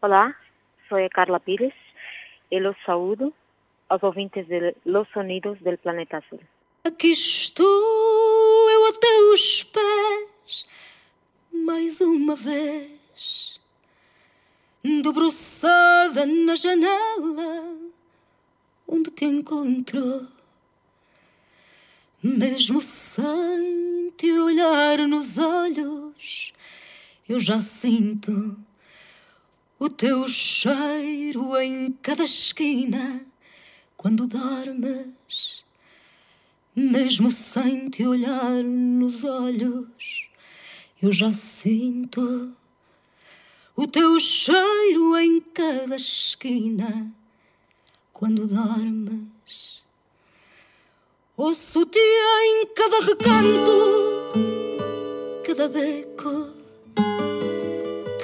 Olá, sou a Carla Pires. E los saúdo aos ouvintes de Los Sonidos del Planeta Azul. Aqui estou eu a teus pés, mais uma vez, debruçada na janela onde te encontro, mesmo sem te olhar nos olhos, eu já sinto o teu cheiro em cada esquina quando dormes, mesmo sem te olhar nos olhos, eu já sinto o teu cheiro em cada esquina quando dormes. Ouço-te em cada recanto, cada beco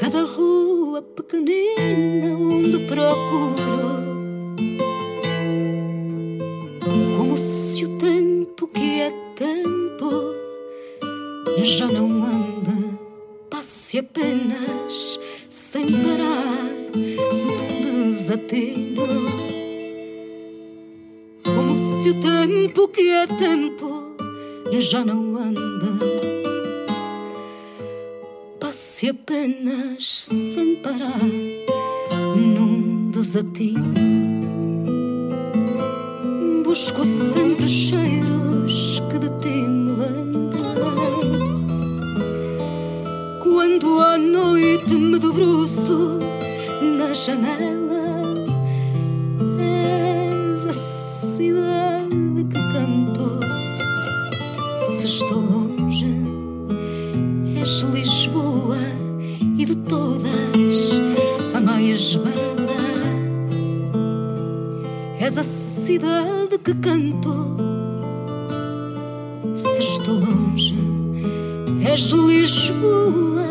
cada rua pequenina onde procuro. Como se o tempo que é tempo já não anda, passe apenas sem parar num desatino. Como se o tempo que é tempo já não anda se apenas sem parar num desatino. Busco sempre cheiros que de ti me lembrem. Quando à noite me debruço na janela, És a cidade que canto. Se estou longe, és Lisboa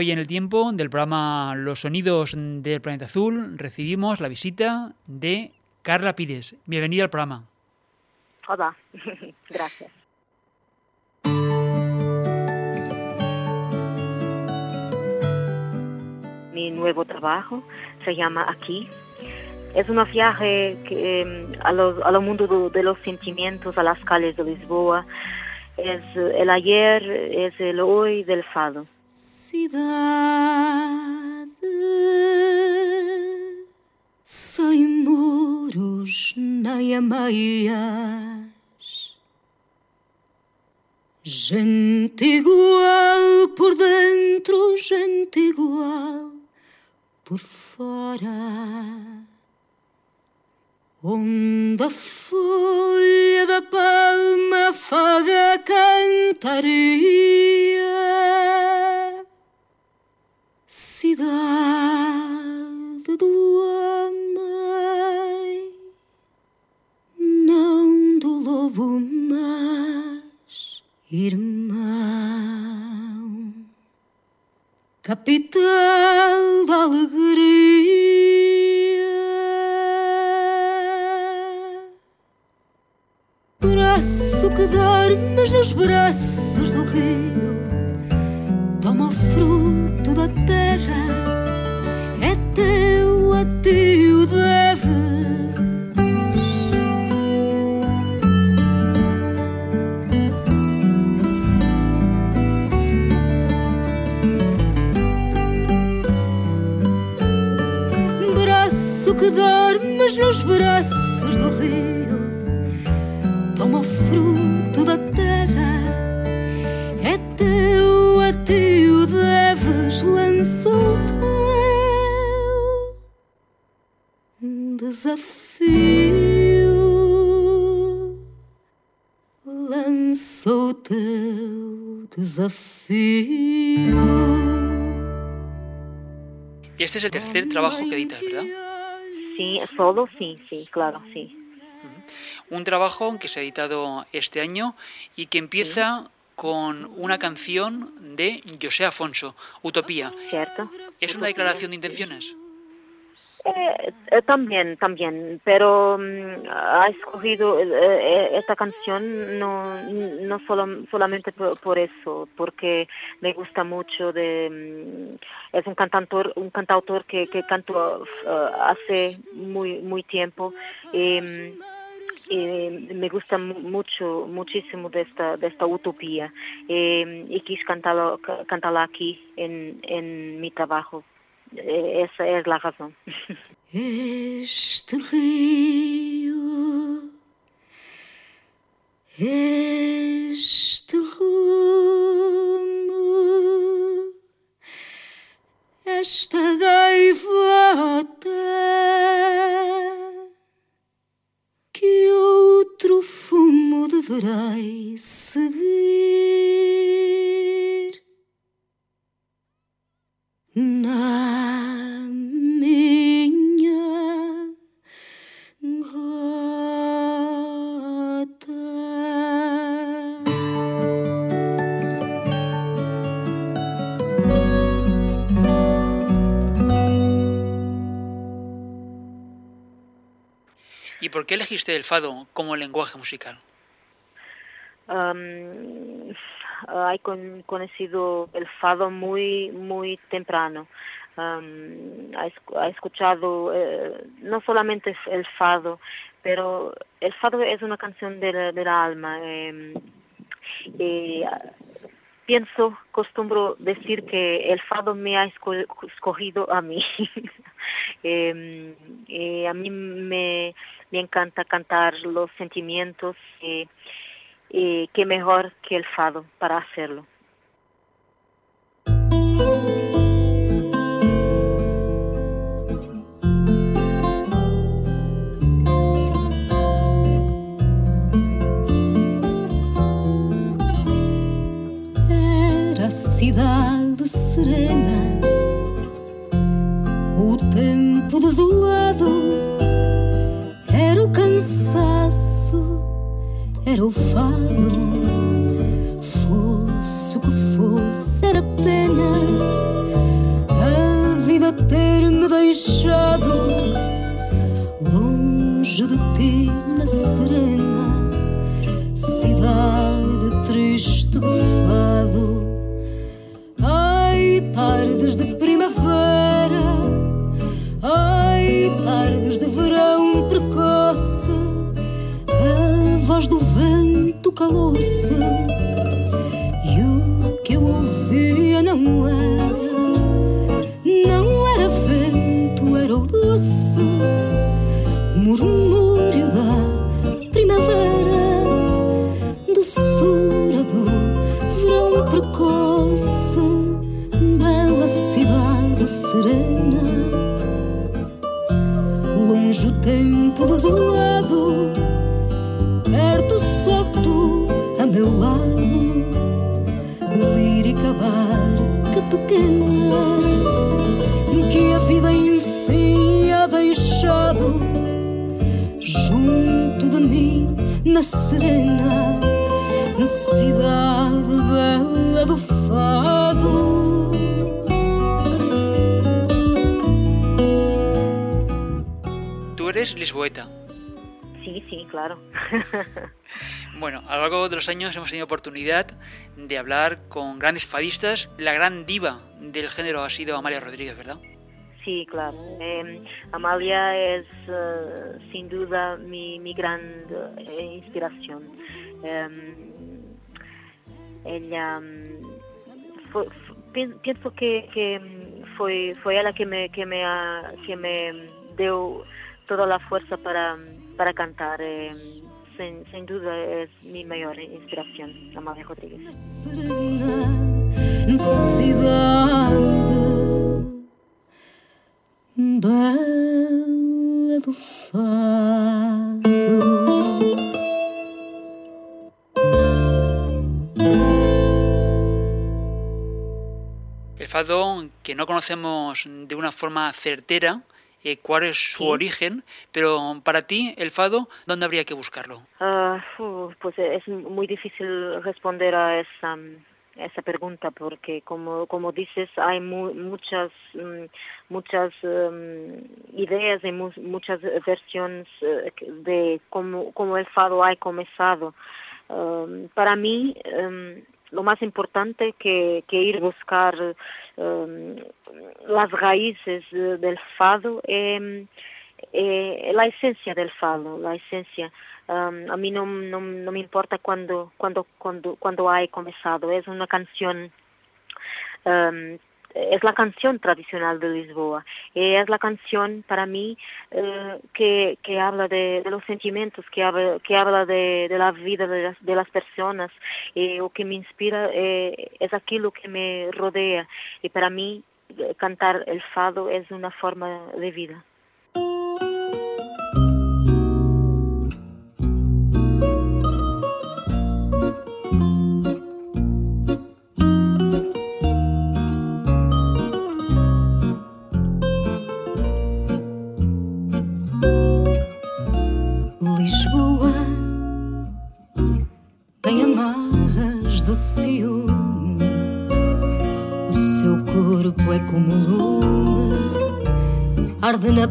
Hoy en el tiempo del programa Los Sonidos del Planeta Azul recibimos la visita de Carla Pires. Bienvenida al programa. Olá, gracias. Mi nuevo trabajo se llama Aquí. Es una viaje que, eh, a, lo, a lo mundo do- de los sentimientos, a las calles de Lisboa. Es el ayer, es el hoy del fado. Cidade. Sem muros nem ameias, gente igual por dentro, gente igual por fora. Onde a folha da palma afaga a cantaria Cidade do homem Não do lobo, mas irmão. Capital da alegria. Braço que dormes nos braços do rio Toma fruto nos braços do rio, toma o fruto da terra, é teu, é a ti o deves, lançou teu desafio, lançou teu desafio. Este es el tercer trabajo que editas, ¿verdad? Sí, solo sí, sí, claro, sí. Un trabajo que se ha editado este año y que empieza con una canción de José Afonso, Utopía. ¿Cierto? ¿Es una declaración de intenciones? Eh, también, también, pero mm, ha escogido eh, eh, esta canción no, no solo, solamente por, eso, porque me gusta mucho de, mm, es un cantautor, un cantautor que, canto eh, hace muy, muy tiempo y, mm, me gusta mu- mucho, muchísimo de esta, de esta utopía eh, y quise cantarlo, ca- cantarla aquí en, en mi trabajo. Eh, Esa es la razón. Este rio, este rumo, esta gaivota que outro fumo deverei seguir. Elegiste el fado como lenguaje musical? Um, hay con- conocido el fado muy muy temprano. Um, ha, esc- ha escuchado eh, no solamente el fado, pero el fado es una canción de la, alma. eh, ah, pienso, costumbro decir que el fado me ha esco- escogido a mí. Em, y a mí me, me encanta cantar los sentimientos y, y qué mejor que el fado para hacerlo. Cidade serena, o tempo desolado, era o cansaço, era o fado. Fosse o que fosse, era pena a vida ter-me deixado longe de ti calou-se e o que eu ouvia não era, não era vento, era o doce murmúrio da primavera, doçura do verão precoce, bela cidade serena. Longe o tempo desolado, a meu lado, lírica barca pequena, que a vida enfim ha deixado junto de mim na serena cidade bela do fado. Tú eres lisboeta. Sí, sí, claro. Bueno, a lo largo de los años hemos tenido oportunidad de hablar con grandes fadistas. La gran diva del género ha sido Amalia Rodríguez, ¿verdad? Sí, claro. Eh, Amalia es eh, sin duda mi, mi gran eh, inspiración. Eh, ella mm, pienso que, que mm, fue fue ella que me que me que me dio toda la fuerza para para cantar sin, sin duda es mi mayor inspiración, Amalia Rodríguez. El fado que no conocemos de una forma certera eh, cuál es su origen, pero para ti, el fado, ¿dónde habría que buscarlo? Ah, pues es muy difícil responder a esa, esa pregunta porque, como, como dices, hay muchas, mm, muchas em, ideas y muchas versiones eh, de cómo, cómo el fado ha comenzado. Em, para mí, em, lo más importante que, que ir buscar um, las raíces del fado es, la esencia del fado, la esencia. Um, a mí no, no, no, me importa cuando, cuando, cuando, cuando hay comenzado, es una canción um, es la canción tradicional de Lisboa. Es la canción para mí eh, que, habla de, los sentimientos, que habla, de, la vida de las, personas. Y o que me inspira eh, es aquello que me rodea. Y para mí eh, cantar el fado es una forma de vida.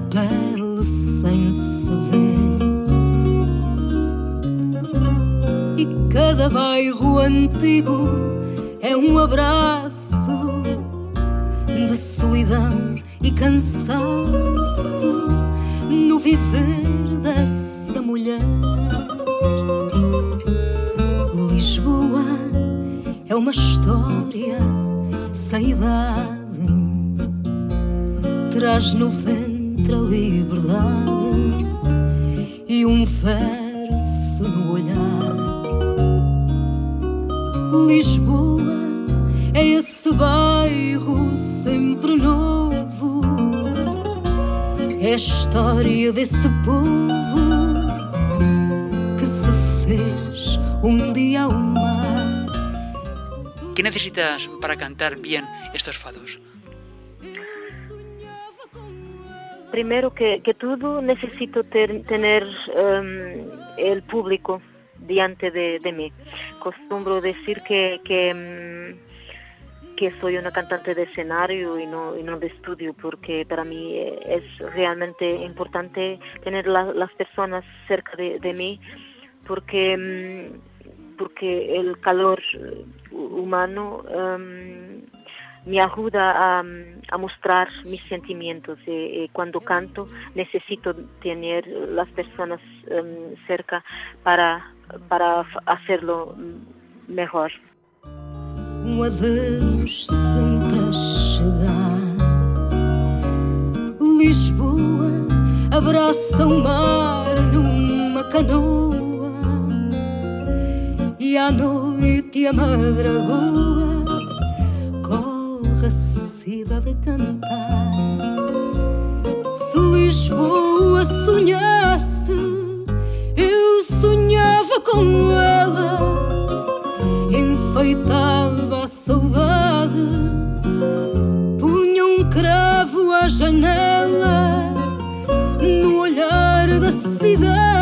Pele sem se ver. E cada bairro antigo é um abraço de solidão e cansaço no viver dessa mulher. Lisboa é uma história sem idade traz no ventre a liberdade e um verso no olhar. Lisboa é esse bairro sempre novo, é a história desse povo que se fez um dia ao mar. que necesitas para cantar bien estos fados? Primero que, que todo necesito tener um, el público diante de, de, mí. Costumbro decir que, que, um, que, soy una cantante de escenario y no, y no de estudio porque para mí es realmente importante tener la, las personas cerca de, de mí porque, um, porque el calor humano me ayuda a, a, mostrar mis sentimientos y, y, cuando canto necesito tener las personas um, cerca para, para hacerlo mejor. Um adeus sempre a chegar. Lisboa abraça o mar numa canoa e à noite a madragoa aborrecida de cantar. Se Lisboa sonhasse, eu sonhava com ela, enfeitava a saudade, punha um cravo à janela, no olhar da cidade,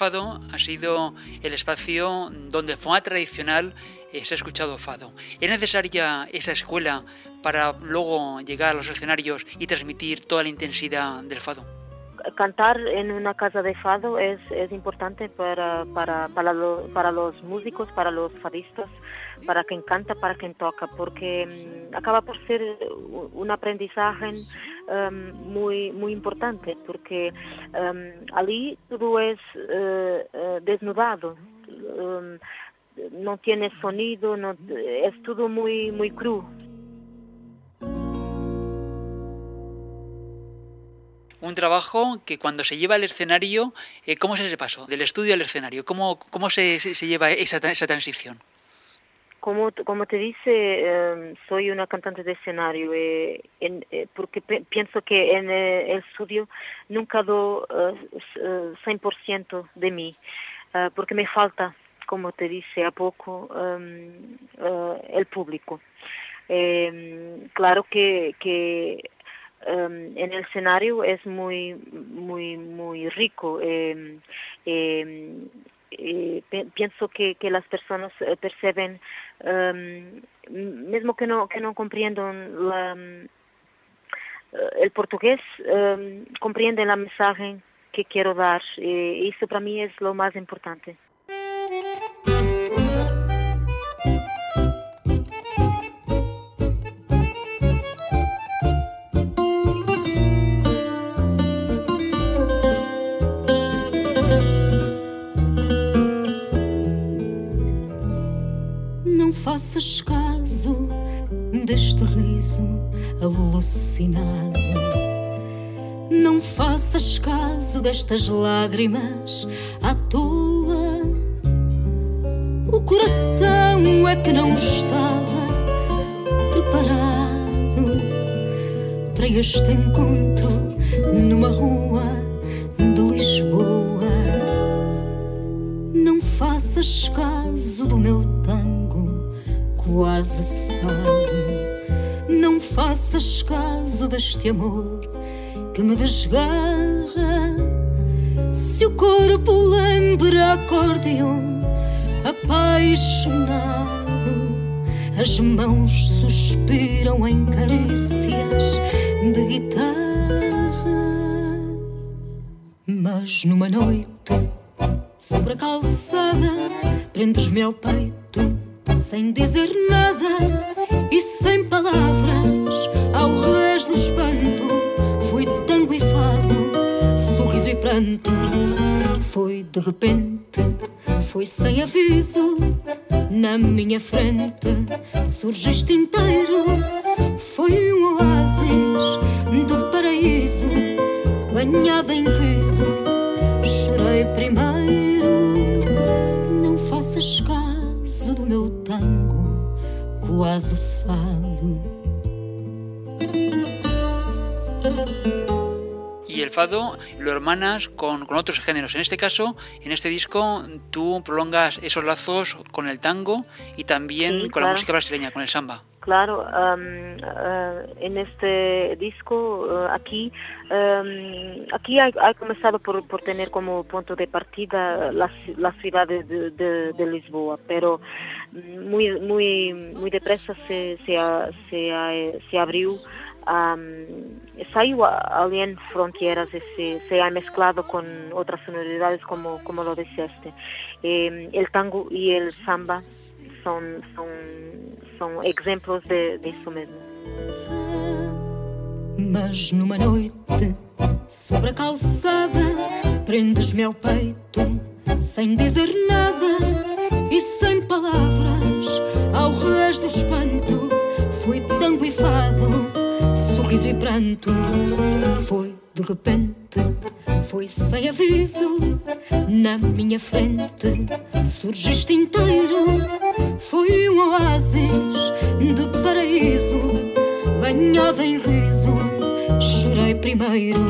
fado ha sido el espacio donde de forma tradicional se ha escuchado fado. ¿Es necesaria esa escuela para luego llegar a los escenarios y transmitir toda la intensidad del fado? Cantar en una casa de fado es, es importante para, para, para, lo, para los músicos, para los fadistas para quien canta, para quien toca, porque um, acaba por ser un aprendizaje um, muy, muy importante, porque um, ali todo es uh, uh, desnudado, no tiene sonido, es todo muy, muy cru. Un trabajo que cuando se lleva al escenario, eh, ¿cómo es ese paso? Del estudio al escenario, ¿cómo, cómo se, se lleva esa, esa transición? como, como te dice, em, soy una cantante de escenario, eh, eh, porque pienso que en eh, el estudio nunca doy 100% de mí, porque me falta, como te dice a poco, em, el público. Em, claro que en el escenario es muy, muy, muy rico eh, pienso que, que, las personas eh, perciben, um, mismo que no, que no comprendan la, um, el portugués, um, comprenden la mensaje que quiero dar. Y eso para mí es lo más importante. Faças caso deste riso alucinado. Não faças caso destas lágrimas à toa. O coração é que não estava preparado para este encontro numa rua de Lisboa. Não faças caso do meu quase fado. Não faças caso deste amor que me desgarra. Se o corpo lembra acordeon apaixonado, as mãos suspiram em carícias de guitarra. Mas numa noite, sobre a calçada, prendes-me ao peito sem dizer nada e sem palavras, ao revés do espanto, fui tango e fado, sorriso e pranto. Foi de repente, foi sem aviso, na minha frente surgiste inteiro. Foi um oásis do paraíso, banhado em riso, chorei primeiro. Meu tango quase fado. Y el fado lo hermanas con, con, otros géneros. En este caso, en este disco, tú prolongas esos lazos con el tango y también sí, con claro. la música brasileña, con el samba. Claro, uh, en este disco uh, aquí, aquí ha, comenzado por, tener como punto de partida la, la ciudad de, de, Lisboa, pero muy muy muy depresa se, se, se, abriu um, saiu além fronteiras e se, se ha mezclado con otras sonoridades como, como lo deciste. Eh, el tango y el samba son são exemplos de, disso mesmo. Mas numa noite, sobre a calçada, prendes-me ao peito, sem dizer nada e sem palavras, ao revés do espanto, fui tango e fado, sorriso e pranto. Foi de repente, foi sem aviso, na minha frente, surgiste inteiro Fui um oásis de paraíso, banhada em riso. Chorei primeiro,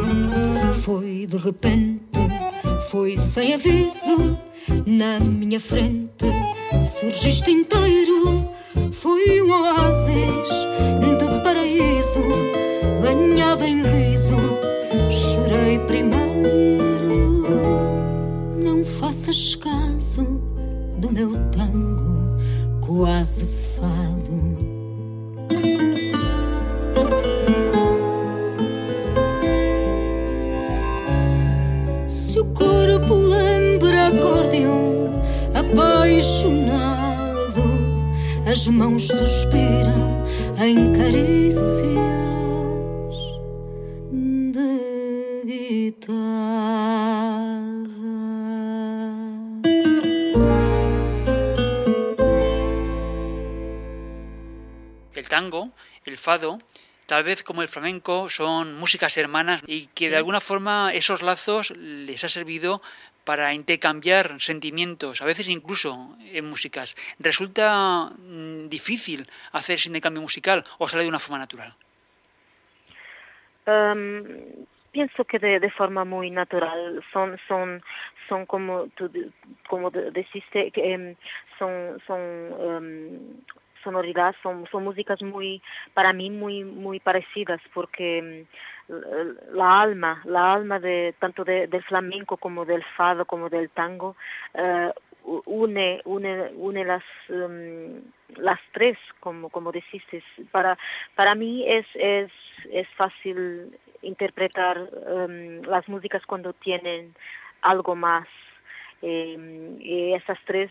foi de repente, foi sem aviso. Na minha frente surgiste inteiro. Fui um oásis de paraíso, banhada em riso. Não faças caso do meu tango quase fado. Se o corpo lembra acordeon apaixonado, as mãos suspiram em carícias. El fado, tal vez como el flamenco, son músicas hermanas y que de alguna forma esos lazos les ha servido para intercambiar sentimientos, a veces incluso en músicas. ¿Resulta mm, difícil hacer ese intercambio musical o sale de una forma natural? Um, pienso que de, de, forma muy natural son son son como tú como deciste que son son um, sonoridades son son músicas muy para mí muy muy parecidas porque la alma la alma de tanto de, del flamenco como del fado como del tango uh, une une une las um, las tres como como deciste para para mí es es es fácil interpretar um, las músicas cuando tienen algo más. Eh, y esas tres,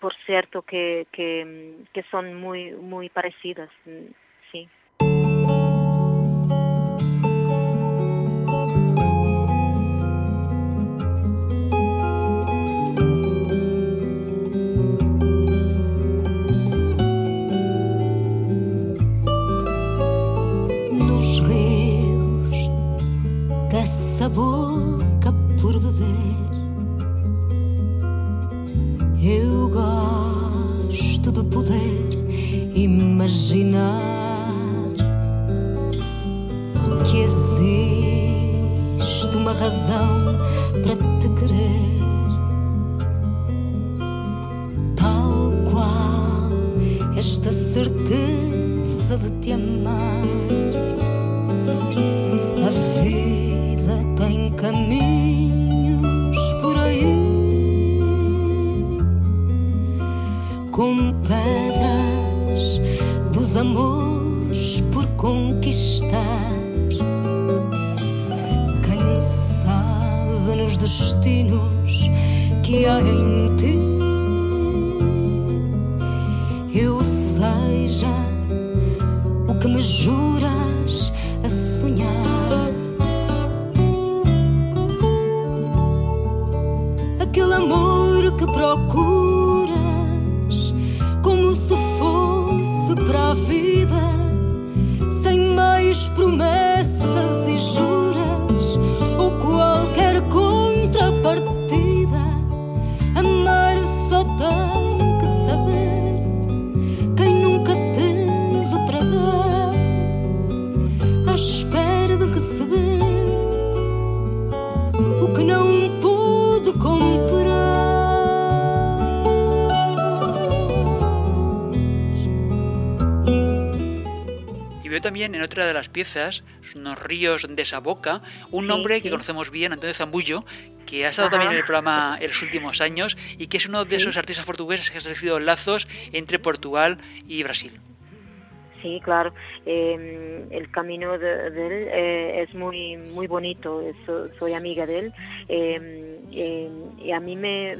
por cierto, que, que, que son muy, muy parecidas, sí. Destinos que há em ti? Eu seja o que me juras a sonhar. que procuras, como se fosse en otra de las piezas, Unos ríos de esa boca, un nombre que conocemos bien, Antonio Zambullo, que ha estado también en el programa en los últimos años y que es uno de esos artistas portugueses que ha establecido lazos entre Portugal y Brasil. Sí, claro. Em, el camino de, él eh, es muy muy bonito. soy amiga de él. Em, em, y a mí me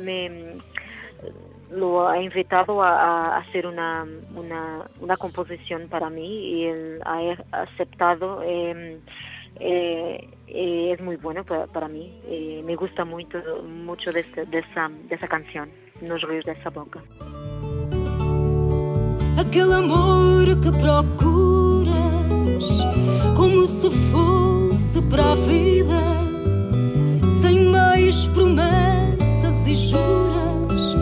lo ha invitado a, hacer una, una, composición para mí y él ha aceptado. Em, eh, eh, es muy bueno para, mí. Eh, me gusta mucho, mucho de, este, de, esa, de esa canción, Nos ríos de esa boca. Aquel amor que procuras como se fosse para a vida, sem mais promessas e juras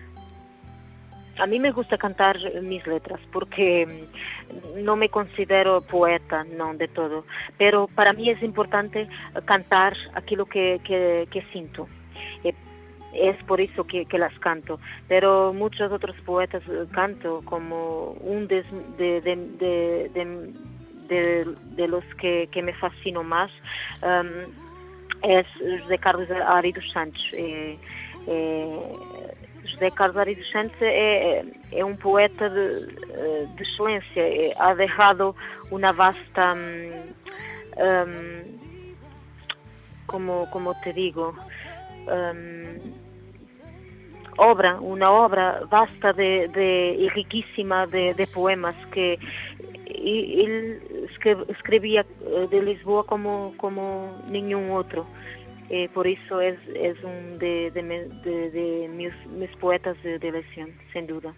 A mí me gusta cantar mis letras porque no me considero poeta, no de todo, pero para mí es importante cantar aquello que, siento. Eh, es por eso que, las canto, pero muchos otros poetas canto como un de, de, los que, me fascino más. Um, é José Carlos Ari dos Santos. É, é, José Carlos Ari dos Santos é, é, é um poeta de, de excelência. É, ha dejado uma vasta, um, como, como te digo, um, obra, una obra vasta de, de y riquísima de, de poemas que él escribía eh, de Lisboa como, como ningún otro. Eh, por eso es, es un de, de, de, de mis, mis, poetas de, elección, sin duda.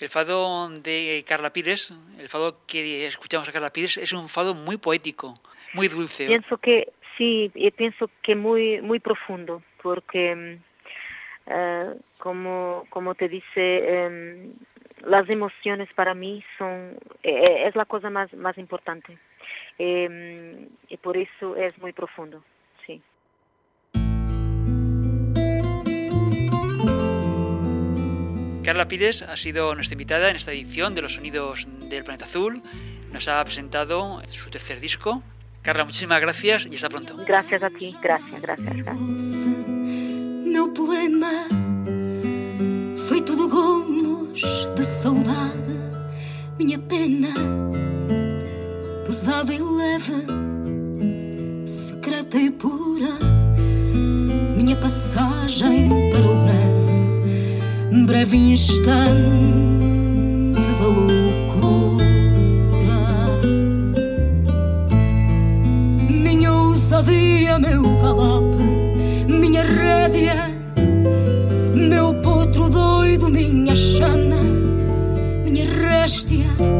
El fado de Carla Pires, el fado que escuchamos a Carla Pires, es un fado muy poético, muy dulce. Pienso que sí, pienso que muy muy profundo, porque uh, como como te dice, um, las emociones para mí son es la cosa más más importante um, y por eso es muy profundo. Sí. Carla Pides ha sido nuestra invitada en esta edición de los sonidos del planeta azul. Nos ha presentado su tercer disco. Carla, muchísimas gracias y hasta pronto. Gracias a ti, gracias, gracias. gracias. Meu poema foi tudo gomos de saudade, minha pena pesada e leve, secreta e pura, minha passagem para o breve breve instante da loucura. Minha ousadia, meu galope, minha rédea, meu potro doido, minha chama, minha réstia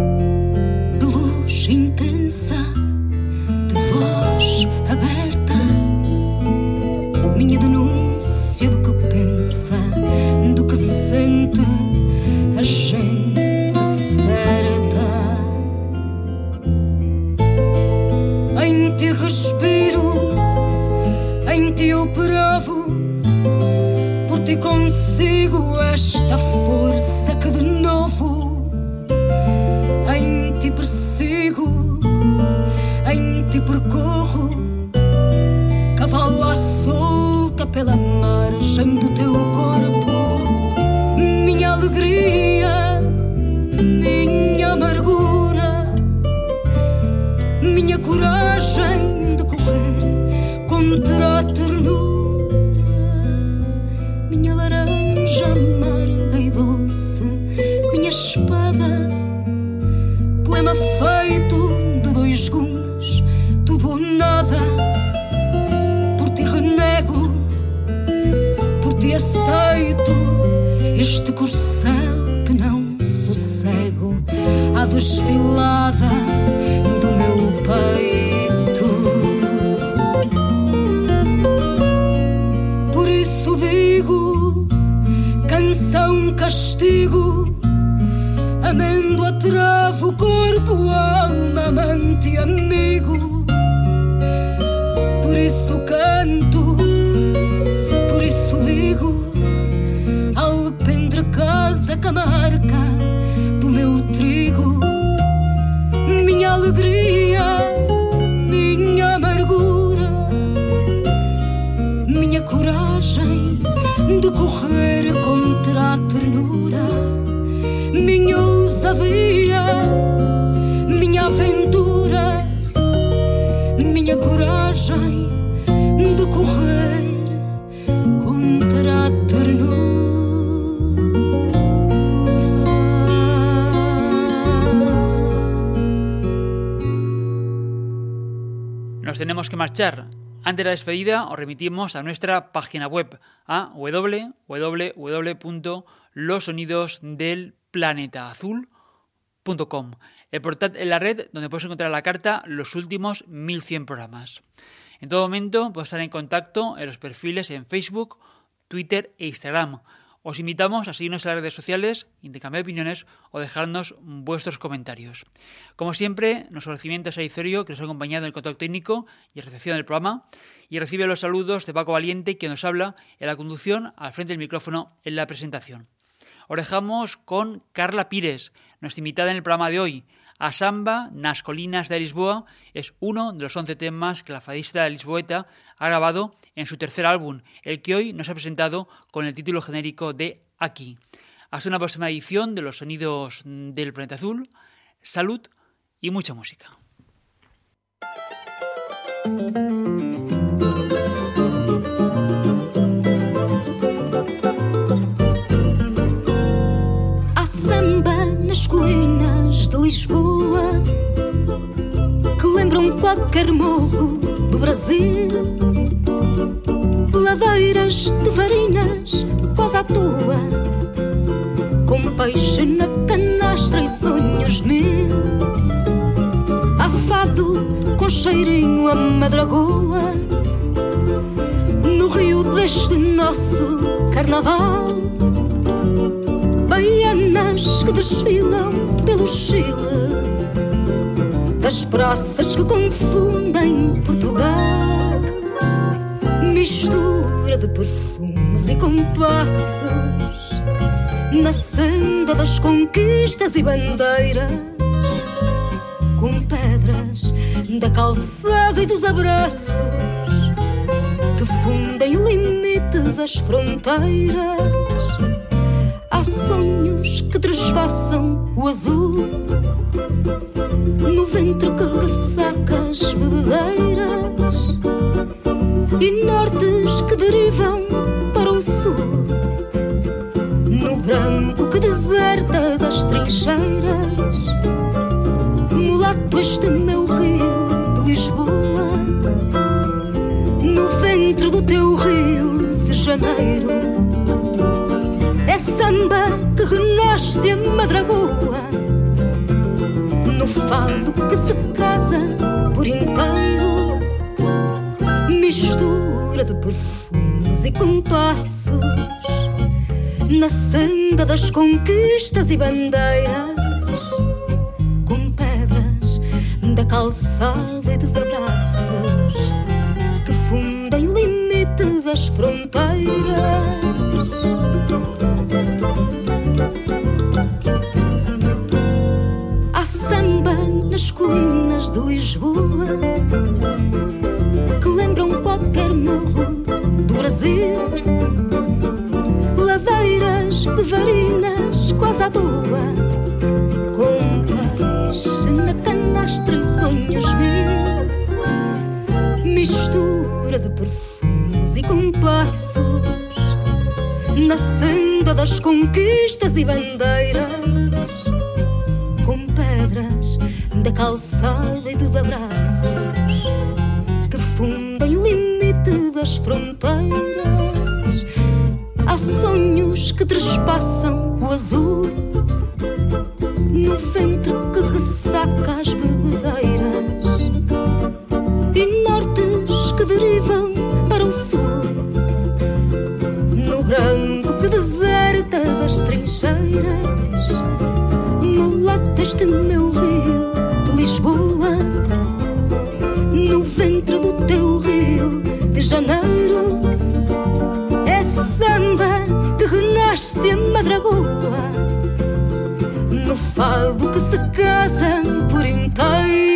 esta força que de novo em ti persigo, em ti percorro, cavalo à solta pela margem do teu corpo, alpendre casa camarca do meu trigo, minha alegria, minha amargura, minha coragem de correr contra a ternura, minha ousadia, minha aventura, minha coragem Tenemos que marchar. Antes de la despedida os remitimos a nuestra página web a www.losonidosdelplanetaazul.com el portal en la red donde puedes encontrar la carta los últimos 1100 programas. En todo momento puedes estar en contacto en los perfiles en Facebook, Twitter e Instagram. Os invitamos a seguirnos en las redes sociales, intercambiar opiniones o dejarnos vuestros comentarios. Como siempre, nuestro agradecimiento a Izorio, que nos ha acompañado en el contacto técnico y recepción del programa, y recibe los saludos de Paco Valiente, que nos habla en la conducción al frente del micrófono en la presentación. Os dejamos con Carla Pires, nuestra invitada en el programa de hoy. A Samba, Nas Colinas de Lisboa es uno de los 11 temas que la fadista lisboeta ha grabado en su tercer álbum, el que hoy nos ha presentado con el título genérico de Aquí. Hasta una próxima edición de Los Sonidos del Planeta Azul. Salud y mucha música. A samba nas colinas Lisboa que lembram qualquer morro do Brasil. Ladeiras de varinas quase à toa, com peixe na canastra e sonhos mil. Afado com cheirinho a madragoa, no rio deste nosso carnaval. Baianas que desfilam pelo Chile, das praças que confundem Portugal. Mistura de perfumes e compassos, na senda das conquistas e bandeiras, com pedras da calçada e dos abraços que fundem o limite das fronteiras. Há sonhos que trespassam o azul no ventre que ressaca as bebedeiras e nortes que derivam para o sul no branco que deserta das trincheiras. Mulato este meu rio de Lisboa, no ventre do teu rio de Janeiro. Samba que renasce a madragoa, no fado que se casa por inteiro. Mistura de perfumes e compassos, na senda das conquistas e bandeiras com pedras da calçada e dos abraços que fundem o limite das fronteiras. De Lisboa que lembram qualquer morro do Brasil. Ladeiras de varinas quase à toa com peixe na canastra e sonhos mil. Mistura de perfumes e compassos na senda das conquistas e bandeiras, da calçada e dos abraços que fundem o limite das fronteiras. Há sonhos que trespassam o azul no ventre que ressaca as bebedeiras e nortes que derivam para o sul no branco que deserta das trincheiras no lado este meu rio dragoa, no fado que se casam por inteiro.